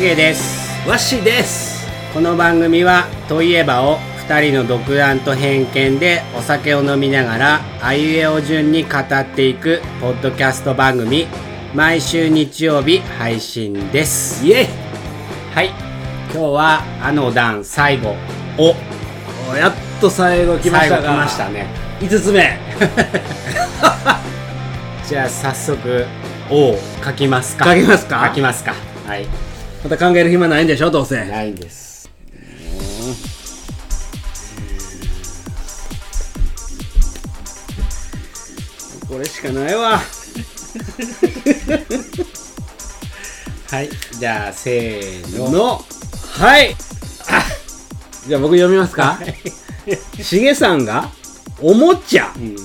しげです。わっしーです。この番組は「といえば」を2人の独断と偏見でお酒を飲みながらあいうえお順に語っていくポッドキャスト番組毎週日曜日配信です。イエイ。はい。今日はあの段最後。おおやっと最後来ました最後が来ましたね。5つ目。じゃあ早速「お」を書きますか。書きますか？書きますか。はいまた考える暇ないんでしょどうせ。ないんです。これしかないわ。はいじゃあせーの。のはい。あじゃあ僕読みますか？しげさんがおもちゃ。うん。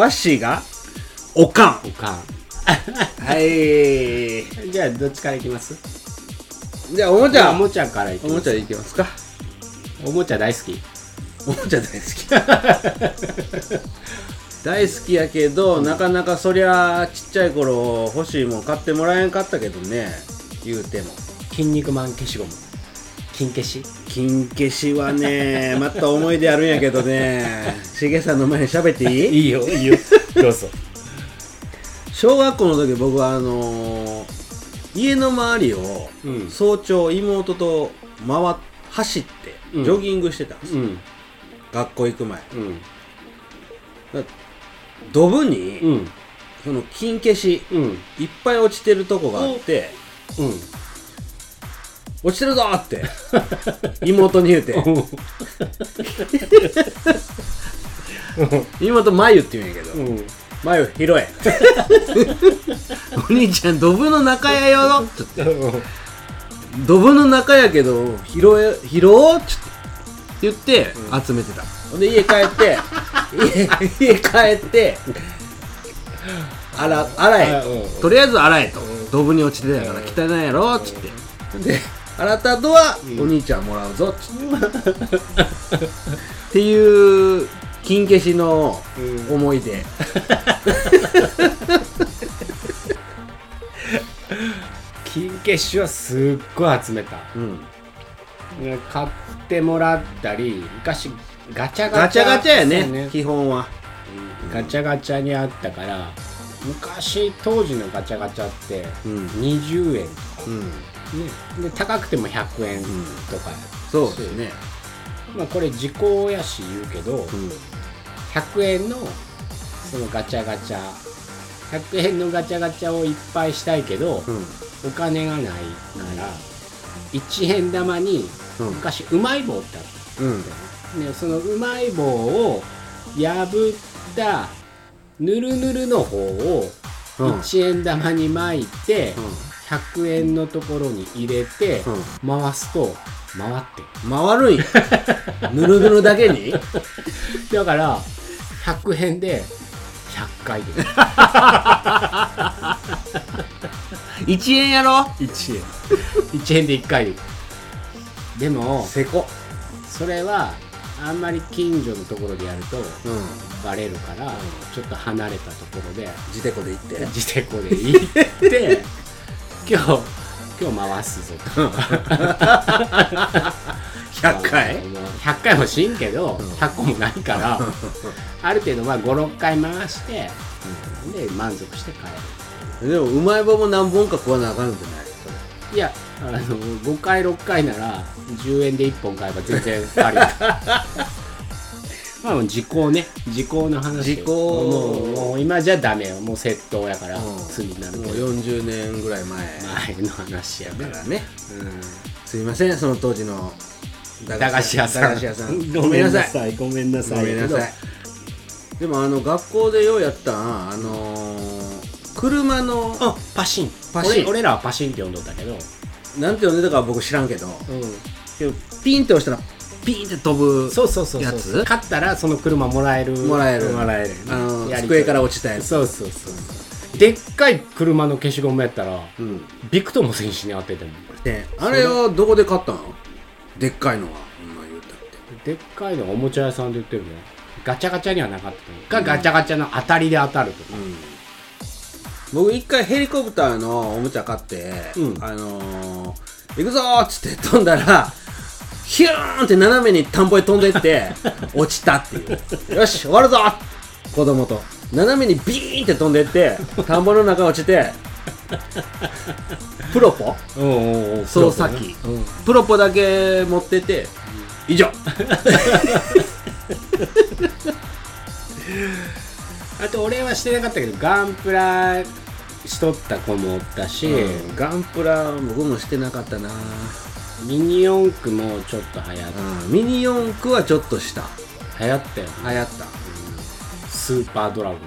わっしーがおかおかんん。はい。じゃあどっちからいきます？じゃあおもちゃ。おもちゃからいきます。おもちゃいきますか。おもちゃ大好き。おもちゃ大好き。大好きやけど、なかなかそりゃちっちゃい頃欲しいもん買ってもらえんかったけどね。言うても。筋肉マン消しゴム。金消し？金消しはね また思い出あるんやけどね。しげさんの前に喋っていい？いいよいいよ。どうぞ。小学校の時僕はあのー家の周りをうん。早朝妹と回っ走ってうん。ジョギングしてたんです、うん。学校行く前。うん。ドブに、うん。その金消しうん。いっぱい落ちてるとこがあってうん。落ちてるぞーって 妹に言うて。妹まゆって言うんやけど。うんまゆ拾え。お兄ちゃんドブの中やよっつってドブの中やけど拾え拾おうっつって言って集めてた、ほんで家帰って 家家帰って洗洗え。と、りあえず洗えと、うん。ドブに落ちてたから汚いやろっつって、で洗った後は、お兄ちゃんもらうぞっつって。っていう金消しのうん。思い出、金消しはすっごい集めた。うん、ね買ってもらったり昔ガチャガガチャチャガチャやね基本は。ガチャガチャにあったから昔当時のガチャガチャってうん。20円とか、うん。ね、で高くても100円とか、そうですね。まあこれ時効やし言うけど、うん100円のそのガチャガチャ。100円のガチャガチャをいっぱいしたいけど、うん。お金がないから1円玉にうん昔うまい棒ってあっうん。た、ね、そのうまい棒を破ったぬるぬるの方をうん。1円玉に巻いて、100円のところに入れて、回すと回って。回るんや。ぬるぬるだけに？るだから100円で100回で。1円やろ？1円1円で1回ででもせこ。それはあんまり近所のところでやるとうん。バレるから、ちょっと離れたところで自テコで行って。自テコで行って 今日今日回すぞと。100回？まあ100回もしんけど、100個もないからある程度まあ56回回して、で満足して帰る。でもうまい棒も何本か食わなあかんのじゃない？いやあの5回6回なら10円で1本買えば全然ありまあ もう時効ね。時効の話。時効。もうもう今じゃダメよ。もう窃盗やから。うん。罪になるもうけど40年ぐらい前。前の話やかからね。うすいません。その当時の。駄菓子屋さん。駄菓子屋さん。ごごめんなさい。さい。ごめんなごさい。めんなさい。でもあの学校でようやったんあのー車のあパシン。パシン。俺俺らはパシンって呼んどったけど、なんて呼んでたかは僕知らんけど。うけどピンって押したらピンって飛ぶん、そうそうそうそう。やつ？勝ったらその車もらえる。もらえる。もらえる。あの机から落ちたやつ。そうそうそう。でっかい車の消しゴムやったらうん。ビクトモ選手に当てても。であれはどこで買ったの？でっかいのは。今言ったって。でっかいのがおもちゃ屋さんで売ってるねガチャガチャにはなかったのか、ガチャガチャの当たりで当たると。か、僕一回ヘリコプターのおもちゃ買って、うん。あのー行くぞーっつって飛んだらヒューンって斜めに田んぼへ飛んでって 落ちたっていう。よし終わるぞ。子供と。斜めにビーンって飛んでって田んぼの中落ちて プロポ？おうおうおう操作機うん。プロポだけ持ってて以上。あと俺はしてなかったけどガンプラしとった子もおったし、うん。ガンプラ僕もしてなかったな、ミニ四駆もちょっと流行っうん、ミニ四駆はちょっとした。流行ったよね。流行った。スーパードラゴン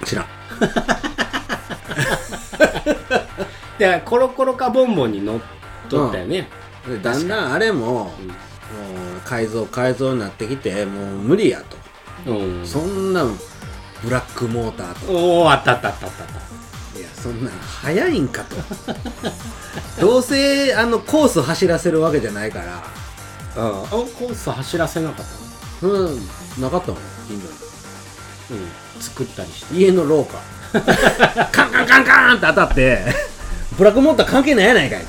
と知らん。でコロコロカボンボンに乗っとったよね、でだんだんあれも、もう改造改造になってきてもう無理やと、うん。そんなんブラックモーターとおおあったあったあったあったあった。いやそんなん速いんかと どうせあのコース走らせるわけじゃないから。うん、あコース走らせなかったうん。なかったもん近所に。のうん。作ったりして。家の廊下。カンカンカンカンって当たって。ブラックモーター関係ないやないかい。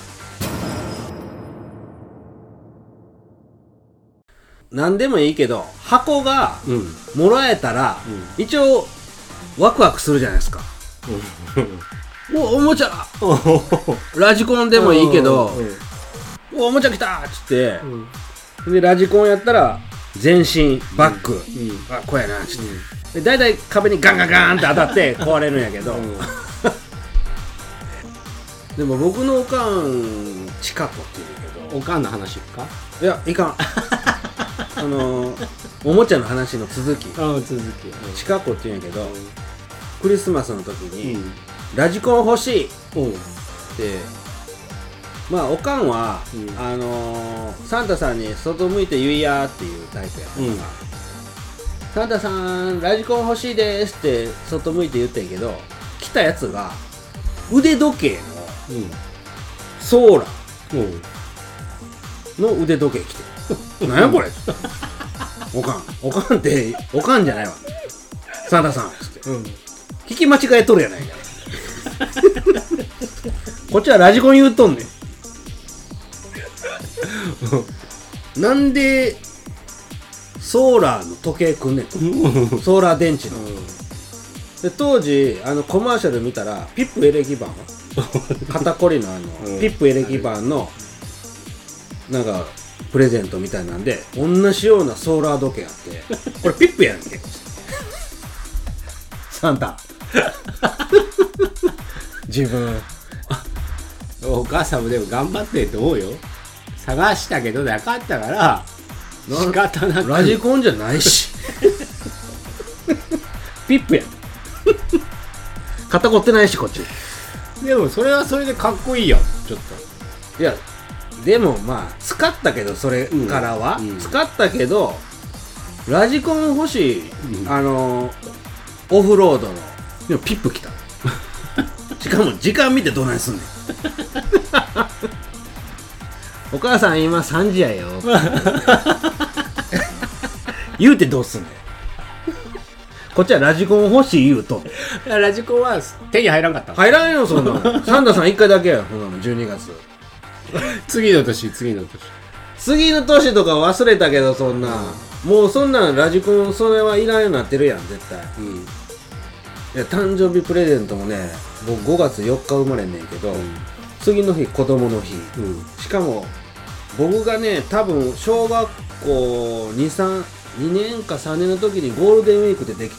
何でもいいけど箱がうん。もらえたら、一応ワクワクするじゃないですかおおもちゃ。ラジコンでもいいけどうんおおもちゃ来たっつって。う、ん。でラジコンやったら全身バック、うん。あこうやなっつって、で大体壁にガンガンガンって当たって 壊れるんやけど、でも僕のおかんチカ子って言うんだおかんの話か？けどいやいかん。あのおもちゃの話の続き。あ続き。チカ子って言うんやけどクリスマスの時に、うんラジコン欲しい。うてまあおかんは、うん。あのーサンタさんに外向いて言いやっていうタイプやから、うん。サンタさんラジコン欲しいですって外向いて言ってんけど来たやつが腕時計のうん。ソーラ。おうの腕時計来て 何やこれ。おかん。おかんっておかんじゃないわ。サンタさんつって。うん。聞き間違えとるやないかこっちはラジコン言うとんねん。なんでソーラーの時計くんねんと。ソーラー電池の。で当時あのコマーシャル見たらピップエレキバン 肩こりのあの、うん。ピップエレキバンのなんかプレゼントみたいなんで同じようなソーラー時計あってこれピップやんけ。サンタ 自分。お母さんもでも頑張ってると思うよ。探したけどなかったから仕方なく。ラジコンじゃないし。ピップや。ん肩こってないしこっち。でもそれはそれでかっこいいやんちょっいやでもまあ使ったけどそれからは、うんうん。使ったけどラジコン欲しい、うん。あのオフロードの。でもピップ来た しかも時間見てどないすんねん。お母さん今3時やよ。言うてどうすんねん。こっちはラジコン欲しい言うとん。ねんとラジコンは手に入らんかった、入らんよそんなの。サンタさん1回だけやよそんなの。12月。次の年次の年。次の年とか忘れたけどそんな、もうそんなんラジコンそれはいらんようになってるやん絶対。うんいや誕生日プレゼントもね僕5月4日生まれんねんけど、次の日子供の日。うん。しかも僕がね多分小学校232年か3年の時にゴールデンウィークででき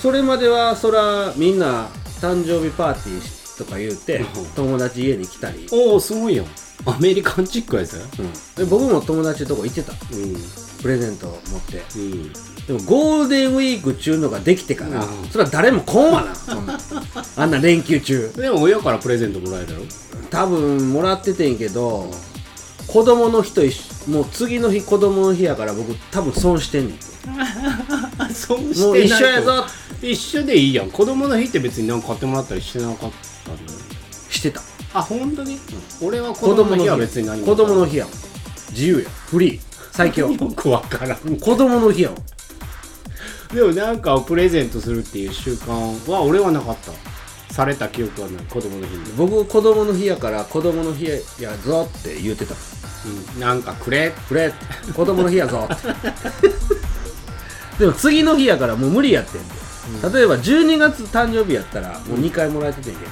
それまではそらみんな誕生日パーティーとか言うて、うん。友達家に来たり、おおすごいやん。アメリカンチックやつうん。で僕も友達のとこ行ってた。うんプレゼントを持って。うんでもゴールデンウィーク中のができてから、うん。それは誰も来んわな。そん。なあんな連休中。でも親からプレゼントもらえるだろ多分もらっててんけど子供の日と一緒もう次の日子供の日やから僕多分損してんねん。あそうしてもう一緒やぞ。一緒でいいやん。子供の日って別に何か買ってもらったりしてなかったんだよしてた。あ本当に、俺は子子供の日供の日は別に何も子供の日やもん。自由や。フリー最強。よくわからん。子供の日やもん。でもなんかをプレゼントするっていう習慣は俺はなかった。された記憶はない。子供の日に、僕子供の日やから子供の日やぞって言ってた。うん、なんかくれ。くれ。子供の日やぞ。っ てでも次の日やからもう無理やってん。で、例えば12月誕生日やったらもう2回もらえててんけど、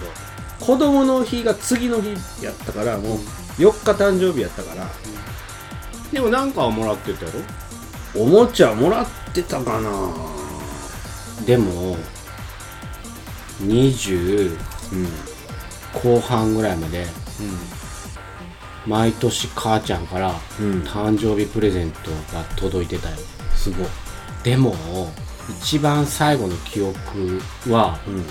子供の日が次の日やったからもう4日誕生日やったからでもなんかはもらってたやろ？おもちゃもらってたかな。でも20うん。後半ぐらいまで毎年母ちゃんからうん。誕生日プレゼントが届いてたよ。すご。いでも一番最後の記憶はうん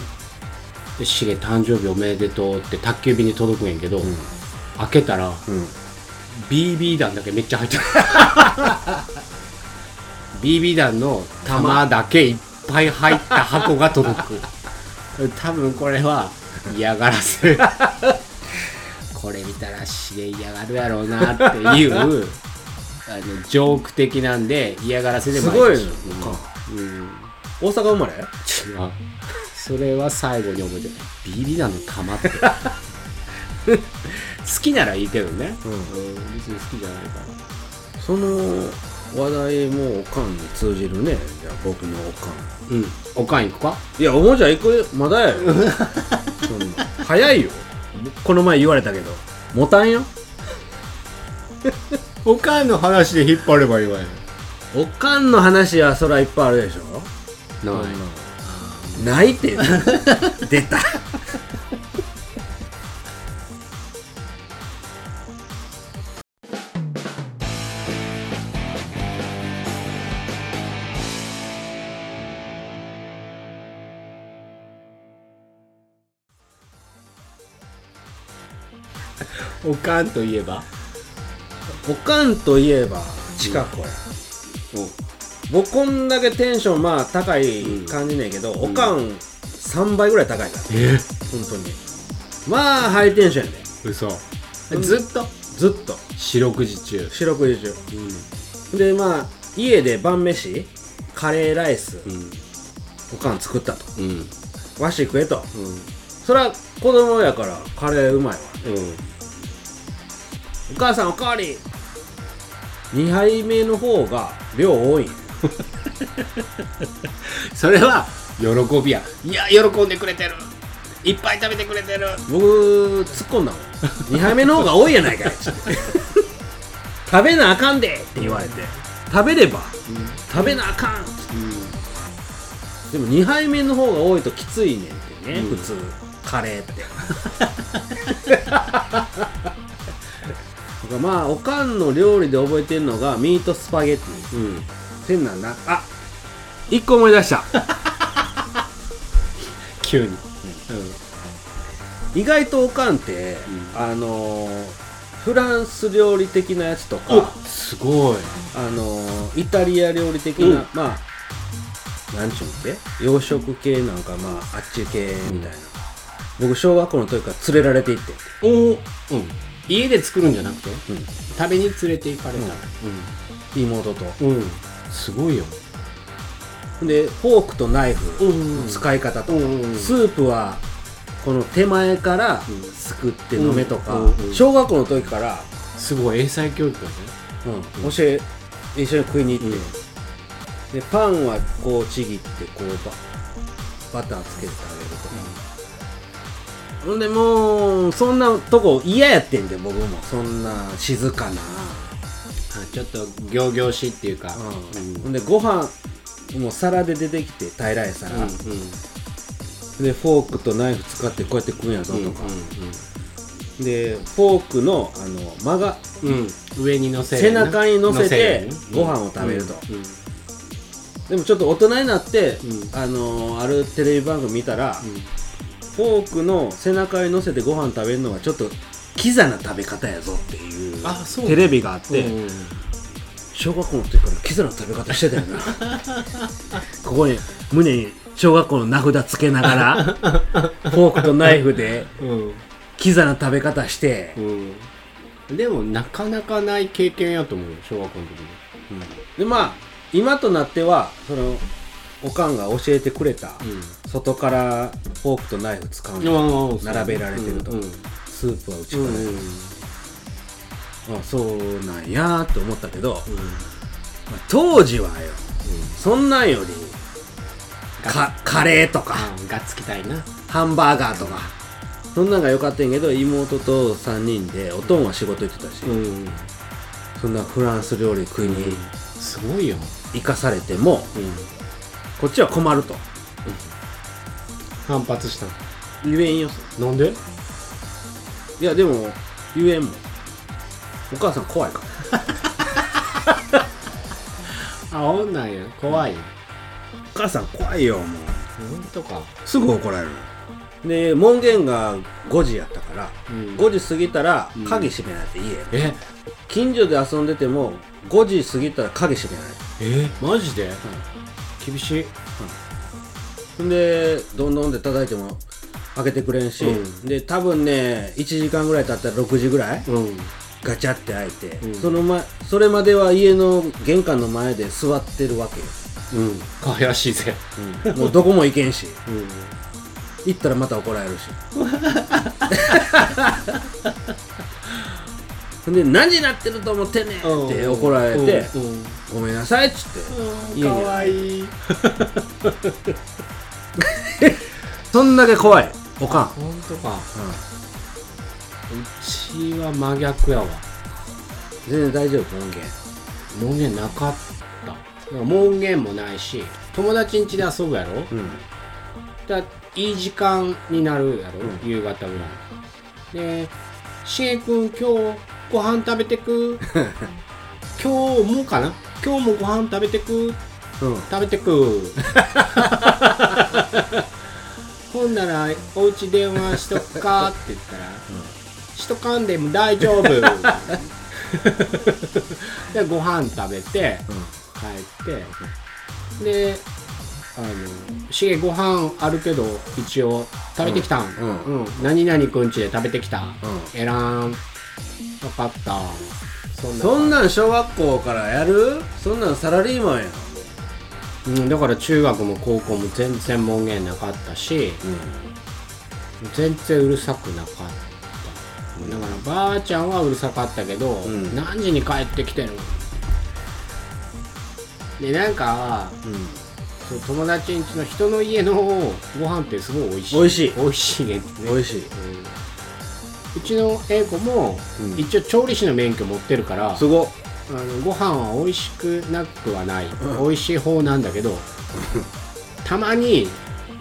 「しげ誕生日おめでとう」って宅急便に届くんやけど、開けたらうん BB 弾だけめっちゃ入ってる。BB 弾の弾だけいっぱい入った箱が届く。多分これは嫌がらせ。これ見たらしげ嫌がるやろうなっていうあのジョーク的なんで嫌がらせでもす。ごいうん。大阪生まれ？違う。それは最後に覚えてる。BB 弾の弾って 好きならいいけどね、うん。別に好きじゃないから。その話題もおかんに通じるね。じゃあ僕のおかん。うん。おかん行くか？いやおもちゃ行くよまだやよ。そんな。早いよ。この前言われたけど。持たんよ。おかんの話で引っ張ればいいわよ。おかんの話はそらいっぱいあるでしょ。ない。ないって。出たおかんといえば？おかんといえば近子や。僕こんだけテンションまあ高い感じねんけど、おかん3倍ぐらい高いから。え？本当に。まあハイテンションやね嘘。ずっと？ずっと。四六時中。四六時中。うでまあ家で晩飯カレーライスんうん。おかん作ったと。うん。うんわし食えと。そりゃ子供やからカレーうまいわお母さんおかわり。2杯目の方が量多い。それは喜びや。いや喜んでくれてる。いっぱい食べてくれてる。僕突っ込んだもん。2杯目の方が多いやないかい。食べなあかんでって言われて。食べれば食べなあかん。でも2杯目の方が多いときついねんってね、うん。普通。カレーって 僕はまあおかんの料理で覚えてるのがミートスパゲッティ。うん。てんなんなあ一個思い出した。急に。意外とおかんって、うん。あのーフランス料理的なやつとかおすごい。あのーイタリア料理的な、うん。まあなんちゅうんって洋食系なんかまああっち系みたいな、僕小学校の時から連れられていって。おおうん家で作るんじゃなくてうん。食べに連れて行かれた。妹と。うん。うんすごいよ。でフォークとナイフうん。の使い方とか、うんうんスープはこの手前からうん。すくって飲めとか、うんうんうん。小学校の時から、すごい英才教育だね。うん。教え一緒に食いに行って、うん。でパンはこうちぎってこうババターつけて食べほんでもうそんなとこ嫌やってんで僕も。そんな静かな、あちょっと仰々しいっていうか。うん。ほんでご飯もう皿で出てきて平らや皿、うんうん。でフォークとナイフ使ってこうやって食うんやぞとか、うでフォークのあの間がんうん。うん上に乗せる背中に乗せてご飯を食べると。でもちょっと大人になって、うん。あのあるテレビ番組見たら、フォークの背中に乗せてご飯食べるのはちょっとキザな食べ方やぞっていうあそうテレビがあって、うん。小学校の時からキザな食べ方してたよな。ここに胸に小学校の名札つけながら フォークとナイフでうん。キザな食べ方して、うん。でもなかなかない経験やと思うよ小学校の時に。でまあ今となってはそのおかんが教えてくれた、うん外からフォークとナイフ使うの。並べられてると、うんうん。スープはうちかうんら、あそうなんやーって思ったけど、まあ当時はよそんなんよりかカレーとかうんがっつきたいな。ハンバーガーとかそんなんが良かったんやけど妹と3人でおとんは仕事行ってたし、うん。そんなフランス料理食いにすごいよ。行かされても、うん。こっちは困ると反発した言えんよなんで？いやでも言えんもん。お母さん怖いか？ら あほんなんや。怖い。お母さん怖いよもう。ほんとか。すぐ怒られる。で門限が5時やったから、うん。5時過ぎたらうん。鍵閉めないと家、え？近所で遊んでても5時過ぎたら鍵閉めない。え？マジで？厳しいほんでどんどんで叩いても開けてくれんし、うん。で多分ね1時間ぐらい経ったら6時ぐらいうん。ガチャって開いて、うん。その前それまでは家の玄関の前で座ってるわけよ、うん。怪しいぜ。もうどこも行けんし。うん。行ったらまた怒られるし。で何時になってると思ってんねんって怒られてうん。うん。ごめんなさいっつって。家にかわいい そんだけ怖い。おかん、ほんとか。うちは真逆やわ。全然大丈夫？門限。門限なかった。だから門限もないし友達ん家で遊ぶやろ？うん。だいい時間になるやろ、う夕方ぐらい。で「しげくん今日ご飯食べてく？今日もかな？今日もご飯食べてく？うん食べてく。ほんならお家電話しとくかって言ったら、しとかんでも大丈夫。でご飯食べて帰ってであの「しげご飯あるけど一応食べてきたん、うんうん。何々くんちで食べてきた、うん。えらん。分かった。そんなそんなん小学校からやる？そんなんサラリーマンやんうん、だから中学も高校も全然門限なかったし全然うるさくなかった。だからばあちゃんはうるさかったけど、ん。何時に帰ってきてるでなんかうん。そう友達ん家の人の家のご飯ってすごい美味しい。美味しい。美味しいね。美味しい。うん。うちの英子も、うん。一応調理師の免許持ってるからすごっあのご飯は美味しくなくはない、ん。美味しい方なんだけどたまに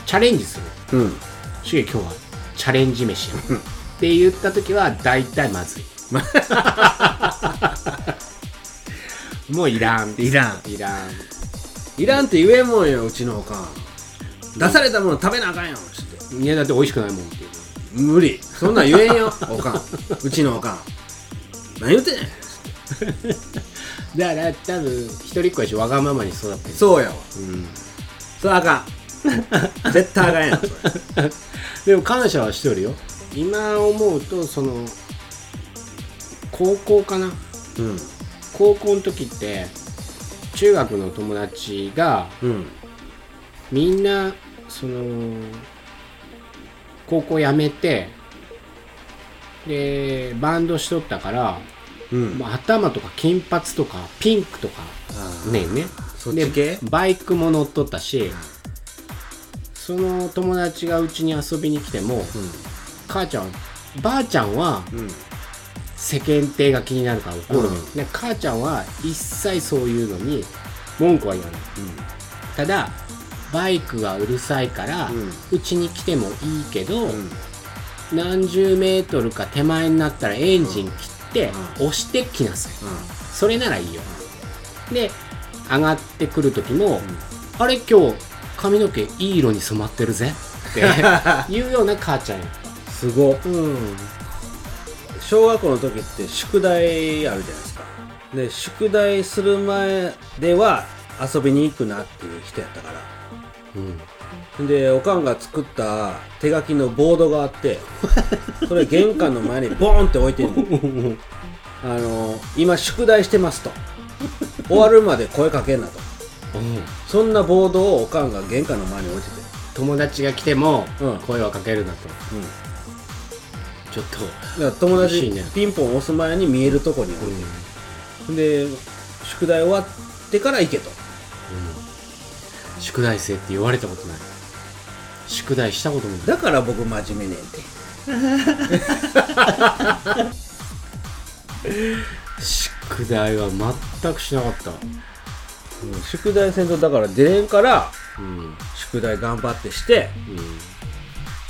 チャレンジする。うん「しげ今日は。チャレンジ飯や」って言った時は大体まずい。もういらん。いらん。いらん。いらんって言えんもんようちのおかん。出されたもの食べなあかんよつって。いやだって美味しくないもんっていう。無理。そんなん言えんよおかん。うちのおかん。何言うてんねん だから多分一人っ子やしわがままに育ってる。そうやわ。うん。それあかん。絶対あかんやんそれ。でも感謝はしてるよ。今思うとその高校かな？うん。高校の時って中学の友達がうん。みんなその高校辞めてでバンドしとったから、うん。もう頭とか金髪とかピンクとかねんね。でバイクも乗っとったしその友達がうちに遊びに来ても母ちゃんばあちゃんはうん。うん世間体が気になるから怒るの、うん。で母ちゃんは一切そういうのに文句は言わない。ただバイクがうるさいからうん。うち、に来てもいいけど、うん。何十メートルか手前になったらエンジン切ってう押してきなさい。それならいいよ。で上がってくる時も、あれ今日髪の毛いい色に染まってるぜ。って いうような母ちゃんやっすごたうん。小学校の時って宿題あるじゃないですか。で宿題する前では遊びに行くなっていう人やったからでおかんが作った手書きのボードがあって それ玄関の前にボーンって置いてんの。あの今宿題してますと。終わるまで声かけんなと。うんそんなボードをおかんが玄関の前に置いてて。友達が来てもうん。声をかけるなと、うん。ちょっと、だから友達ね。ピンポン押す前に見えるとこに置いて、で宿題終わってから行けと。宿題生って言われたことない宿題したこともない。だから僕真面目ねんて。宿題は全くしなかった。うん。宿題せんとだから出れんからうん。宿題頑張ってして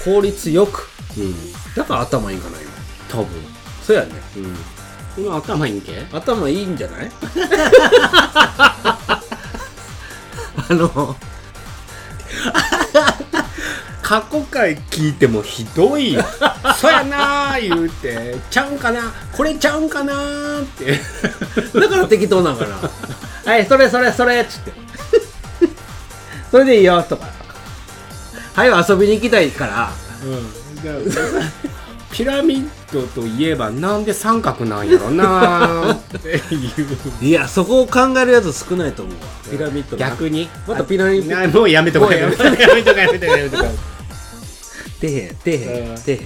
う効率よくんうん。だから頭いいんかな今。多分。そうやね。うん。今頭いいんけ？頭いいんじゃない？あの過去回聞いてもひどい そやなー言うて。ちゃうんかな？これちゃうんかなーって。だから適当なんかな。はいそれそれそれっつって。それでいいよとか。はい遊びに行きたいから。うん、ピラミッドといえばなんで三角なんやろなー。っていういやそこを考えるやつ少ないと思うわ。ピラミッドの逆に。またピラミッド。なもうやめとこうやめとこうやめとこうやめとこうやめとこう出へん出へうんん出へん。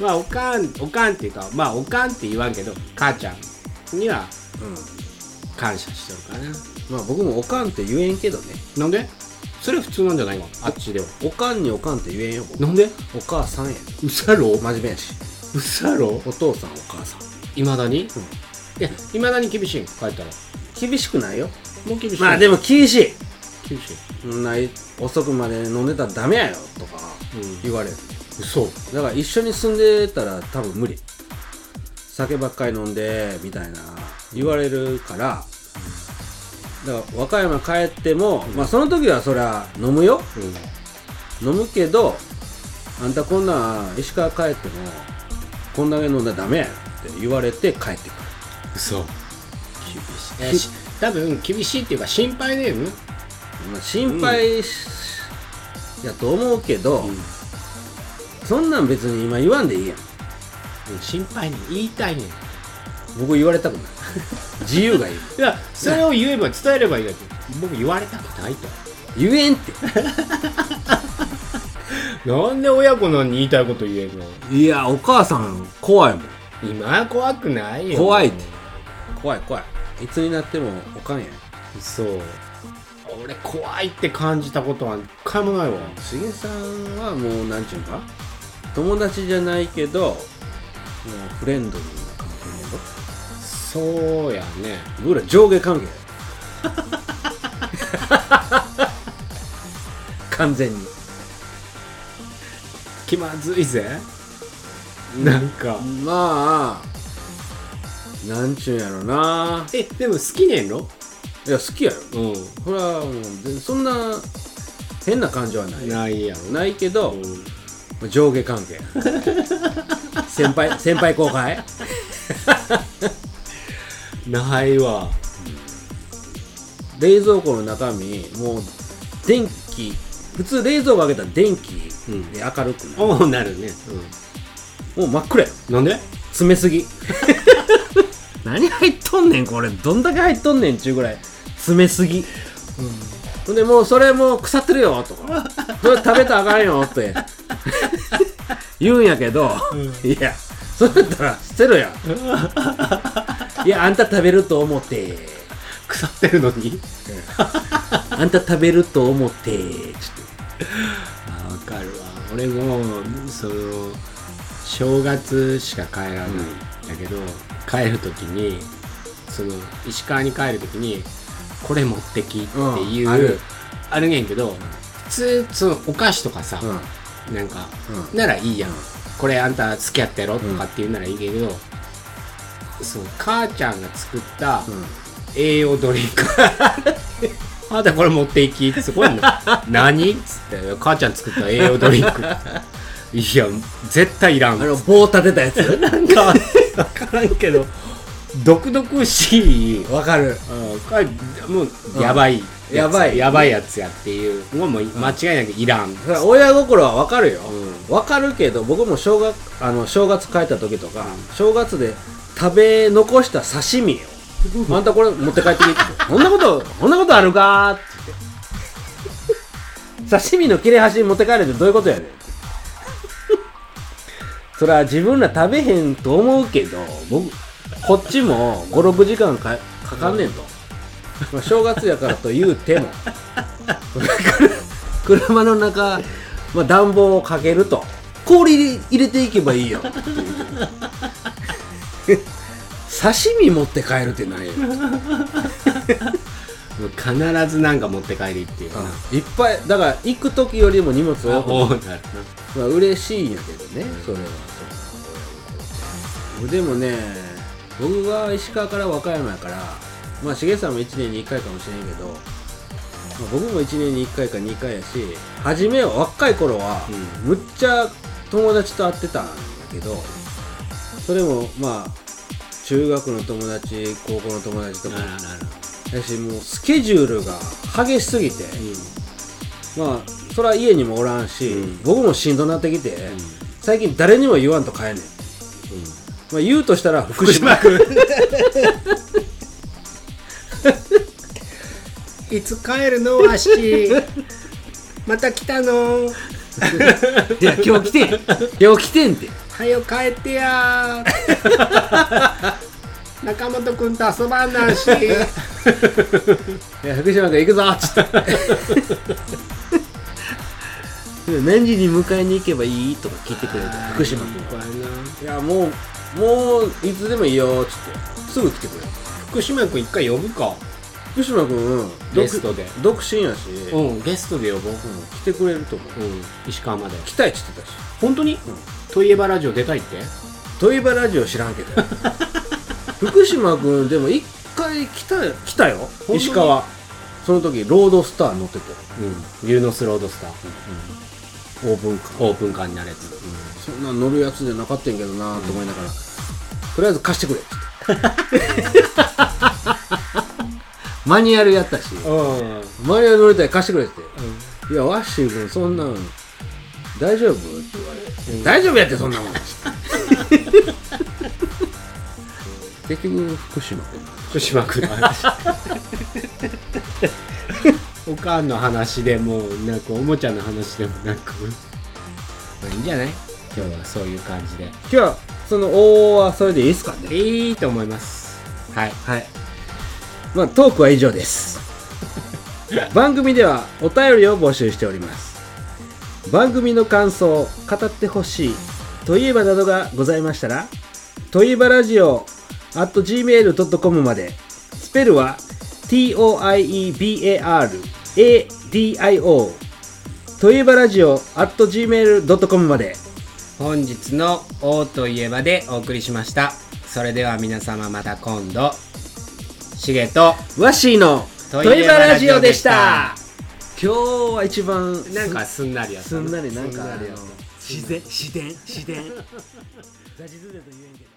まあおかんおかんっていうかまあおかんって言わんけど母ちゃんにはうん。感謝してるかな。まあ僕もおかんって言えんけどね。なんで？それ普通なんじゃないの？あっちでは。おかんにおかんって言えんよ僕。なんで？お母さんや。うそやろ？真面目やし。うそやろ？お父さんお母さん。いまだに、いやいまだに厳しいん？帰ったら。厳しくないよ。もう厳しい。まあでも厳しい厳しい。そんな遅くまで飲んでたらダメやよとか。うん言われる。嘘。だから一緒に住んでたら多分無理。酒ばっかり飲んでみたいな。言われるから。だから和歌山帰っても、まあその時はそりゃ飲むよ。うん。飲むけどあんたこんな石川帰ってもこんだけ飲んだらダメやよって言われて帰ってくる。嘘。厳しい。し多分厳しいっていうか心配だよね。まあ、心配し、やと思うけど、そんなん別に今言わんでいいやん。うん心配に言いたいねん。僕言われたくない。自由がいい。いやそれを言えば伝えればいいだけ。僕言われたくないと。言えんって。なんで親子のに言いたいこと言えるの？いやお母さん怖いもん。今は怖くないよ。怖いって。怖い怖い。いつになってもおかんや。んそう俺怖いって感じたことは一回もないわ。しげさんはもうなんちゅうんか？友達じゃないけどもうフレンドリーな関係やろそうやね。僕ら上下関係。完全に。気まずいぜ。なんか。まあなんちゅうんやろな。えでも好きねんろいや好きやよ。うこれはもうでそんな変な感じはない。んないやろ。ないけど、うん。上下関係。先輩先輩後輩。ないわ。冷蔵庫の中身もう電気普通冷蔵庫開けたら電気で明るくなる、おうなるね。もう真っ暗や。うんなんで？詰めすぎ。何入っとんねんこれ。どんだけ入っとんねんちゅうぐらい詰めすぎ。ほんでもうそれもう腐ってるよとか。それ食べたらあかんよって。言うんやけど、いやそれやったら捨てろや。いやあんた食べると思って。腐ってるのに？あんた食べると思って。ちょっあわかるわ。俺もその正月しか帰らないんだけど、帰る時にその石川に帰る時にこれ持ってきっていう、うんある。あるねんけど普通そのお菓子とかさ、と、うん。なんか、うん。ならいいやん、これあんた付き合ってやろとかって言うならいいけど、その母ちゃんが作った栄養ドリンク。あんたこれ持っていきすごいの 何？っつって母ちゃん作った栄養ドリンク。いや絶対いらん。あの棒立てたやつ？なんか分からんけど毒々しいわかる。うんこれもうやばいつ。やばい。やばいやつやっていう。のも間違いなくいらん、それは親心はわかるよ。うわ、かるけど僕も正月あの正月帰った時とか、正月で食べ残した刺身よあんたこれ持って帰ってきてこんなことこんなことあるか？ーって。言って刺身の切れ端持って帰るってどういうことやねんそら自分ら食べへんと思うけど僕こっちも56時間かかかんねんと、まあ、正月やからと言うても 車の中、まあ、暖房をかけると。氷入れていけばいいよ刺身持って帰るってないよ必ずなんか持って帰りっていうかいっぱいだから行く時よりも荷物な多くなるまあ嬉しいんやけどね、それは。でもね僕が石川から和歌山やからまあ重さんも1年に1回かもしれんけど、まあ、僕も1年に1回か2回やし初めは若い頃は、むっちゃ友達と会ってたんだけどそれもまあ中学の友達高校の友達とかやしもうスケジュールが激しすぎて、まあそれは家にもおらんし、うん。僕もしんどなってきて、最近誰にも言わんと帰んねん、まあ、言うとしたら福島。君 いつ帰るのわし。また来たの。いや今日来てん。今日来てんって。はよ帰ってや。中本君と遊ばんなんし。いや福島君行くぞっつって。で 何時に迎えに行けばいい？とか聞いてくれる。福島君。いやもうもういつでもいいよっつって。すぐ来てくれ。る福島君一回呼ぶか。福島君ゲストで。独身やし、うんうんゲストで呼ぼう来てくれると思う。うん石川まで。来たいっつってたし。本当に、といえばラジオ出たいって？といえばラジオ知らんけど。福島君でも一回来た来たよ。本当に？石川。その時ロードスター乗ってて。うん。ユーノスロードスター、オープンカー。オープンカーになれて、そんなん乗るやつじゃなかったんやけどなと思いながら、とりあえず貸してくれ。っ てマニュアルやったし。うん。マニュアル乗りたい貸してくれって、いやワッシー君そんなん大丈夫？って言われて、大丈夫やってそんなもん。結局福島。君福島君の話おかんの話でもなんかおもちゃの話でもなく。まあいいんじゃない？今日はそういう感じで。今日はその大はそれでいいですかね？いいと思います。はい。はい。まあトークは以上です。番組ではお便りを募集しております。番組の感想語ってほしいといえばなどがございましたらといえばラジオ at gmail.com までスペルは toiebar-adio といえばラジオ at gmail.com まで本日の「王といえば」でお送りしました。それでは皆様また今度しげとわしーのトイばラジオでした。今日は一番なんかすんなりやったすんなりなんかあれや自然自然自然。座実だと言えんけど。